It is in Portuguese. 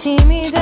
tímida.